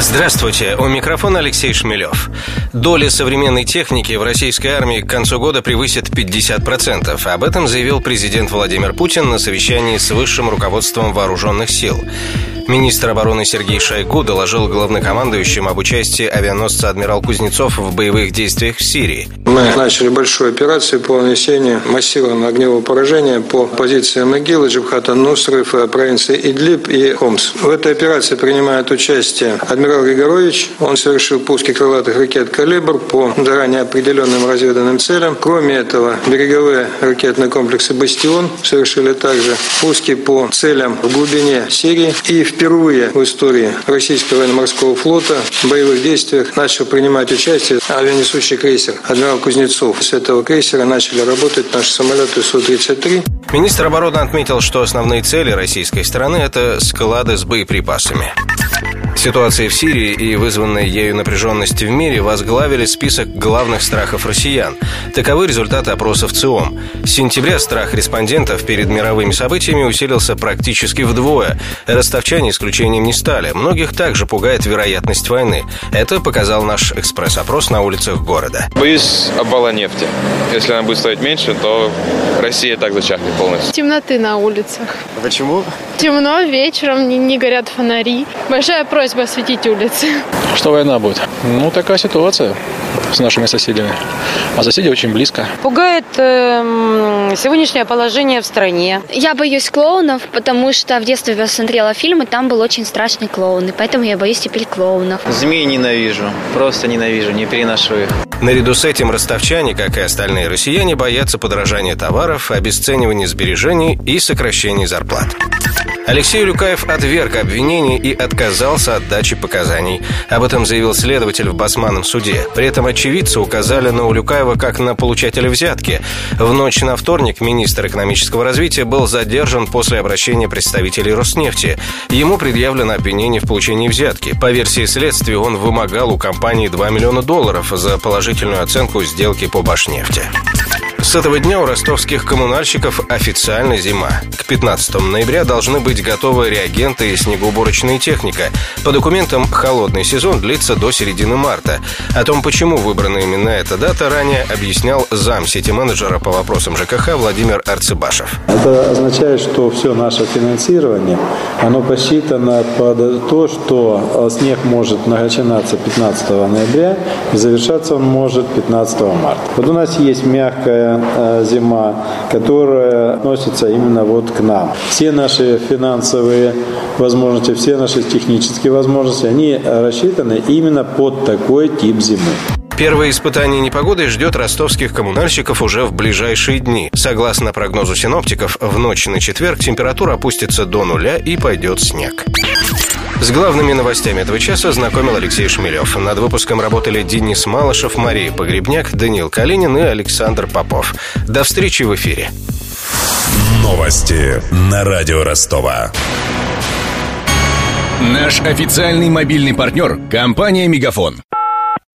Здравствуйте, у микрофона Алексей Шмелев. Доля современной техники в российской армии к концу года превысит 50%. Об этом заявил президент Владимир Путин на совещании с высшим руководством вооруженных сил. Министр обороны Сергей Шойгу доложил главнокомандующим об участии авианосца «Адмирал Кузнецов» в боевых действиях в Сирии. Мы начали большую операцию по нанесению массированного огневого поражения по позициям ИГИЛ, Джабхата Нусров, провинции Идлиб и Хомс. В этой операции принимает участие адмирал Григорович. Он совершил пуски крылатых ракет «Калибр» по заранее определенным разведанным целям. Кроме этого, береговые ракетные комплексы «Бастион» совершили также пуски по целям в глубине Сирии и Впервые в истории российского военно-морского флота в боевых действиях начал принимать участие авианесущий крейсер «Адмирал Кузнецов». С этого крейсера начали работать наши самолеты Су-33. Министр обороны отметил, что основные цели российской стороны – это склады с боеприпасами. Ситуация в Сирии и вызванная ею напряженность в мире возглавили список главных страхов россиян. Таковы результаты опросов ЦИОМ. С сентября страх респондентов перед мировыми событиями усилился практически вдвое. Ростовчане исключением не стали. Многих также пугает вероятность войны. Это показал наш экспресс-опрос на улицах города. Боюсь обвала нефти. Если она будет стоить меньше, то Россия так зачахнет полностью. Темноты на улицах. Почему? Темно, вечером не, не горят фонари. Большая просьба осветить улицы. Что война будет? Ну, такая ситуация с нашими соседями. А соседи очень близко. Пугает э, сегодняшнее положение в стране. Я боюсь клоунов, потому что в детстве я смотрела фильмы, там был очень страшный клоун, и поэтому я боюсь теперь клоунов. Змей ненавижу, просто ненавижу, не переношу их. Наряду с этим ростовчане, как и остальные россияне, боятся подорожания товаров, обесценивания сбережений и сокращения зарплат. Алексей Люкаев отверг обвинение и отказался от дачи показаний. Об этом заявил следователь в Басманном суде. При этом очевидцы указали на Улюкаева как на получателя взятки. В ночь на вторник министр экономического развития был задержан после обращения представителей Роснефти. Ему предъявлено обвинение в получении взятки. По версии следствия, он вымогал у компании 2 миллиона долларов за положительную оценку сделки по Башнефти. С этого дня у ростовских коммунальщиков официально зима. К 15 ноября должны быть готовы реагенты и снегоуборочная техника. По документам, холодный сезон длится до середины марта. О том, почему выбрана именно эта дата, ранее объяснял зам сети-менеджера по вопросам ЖКХ Владимир Арцебашев. Это означает, что все наше финансирование, оно посчитано под то, что снег может начинаться 15 ноября и завершаться он может 15 марта. Вот у нас есть мягкая Э, зима, которая относится именно вот к нам. Все наши финансовые возможности, все наши технические возможности, они рассчитаны именно под такой тип зимы. Первое испытание непогоды ждет ростовских коммунальщиков уже в ближайшие дни. Согласно прогнозу синоптиков, в ночь на четверг температура опустится до нуля и пойдет снег. С главными новостями этого часа знакомил Алексей Шмелев. Над выпуском работали Денис Малышев, Мария Погребняк, Даниил Калинин и Александр Попов. До встречи в эфире. Новости на радио Ростова. Наш официальный мобильный партнер – компания «Мегафон».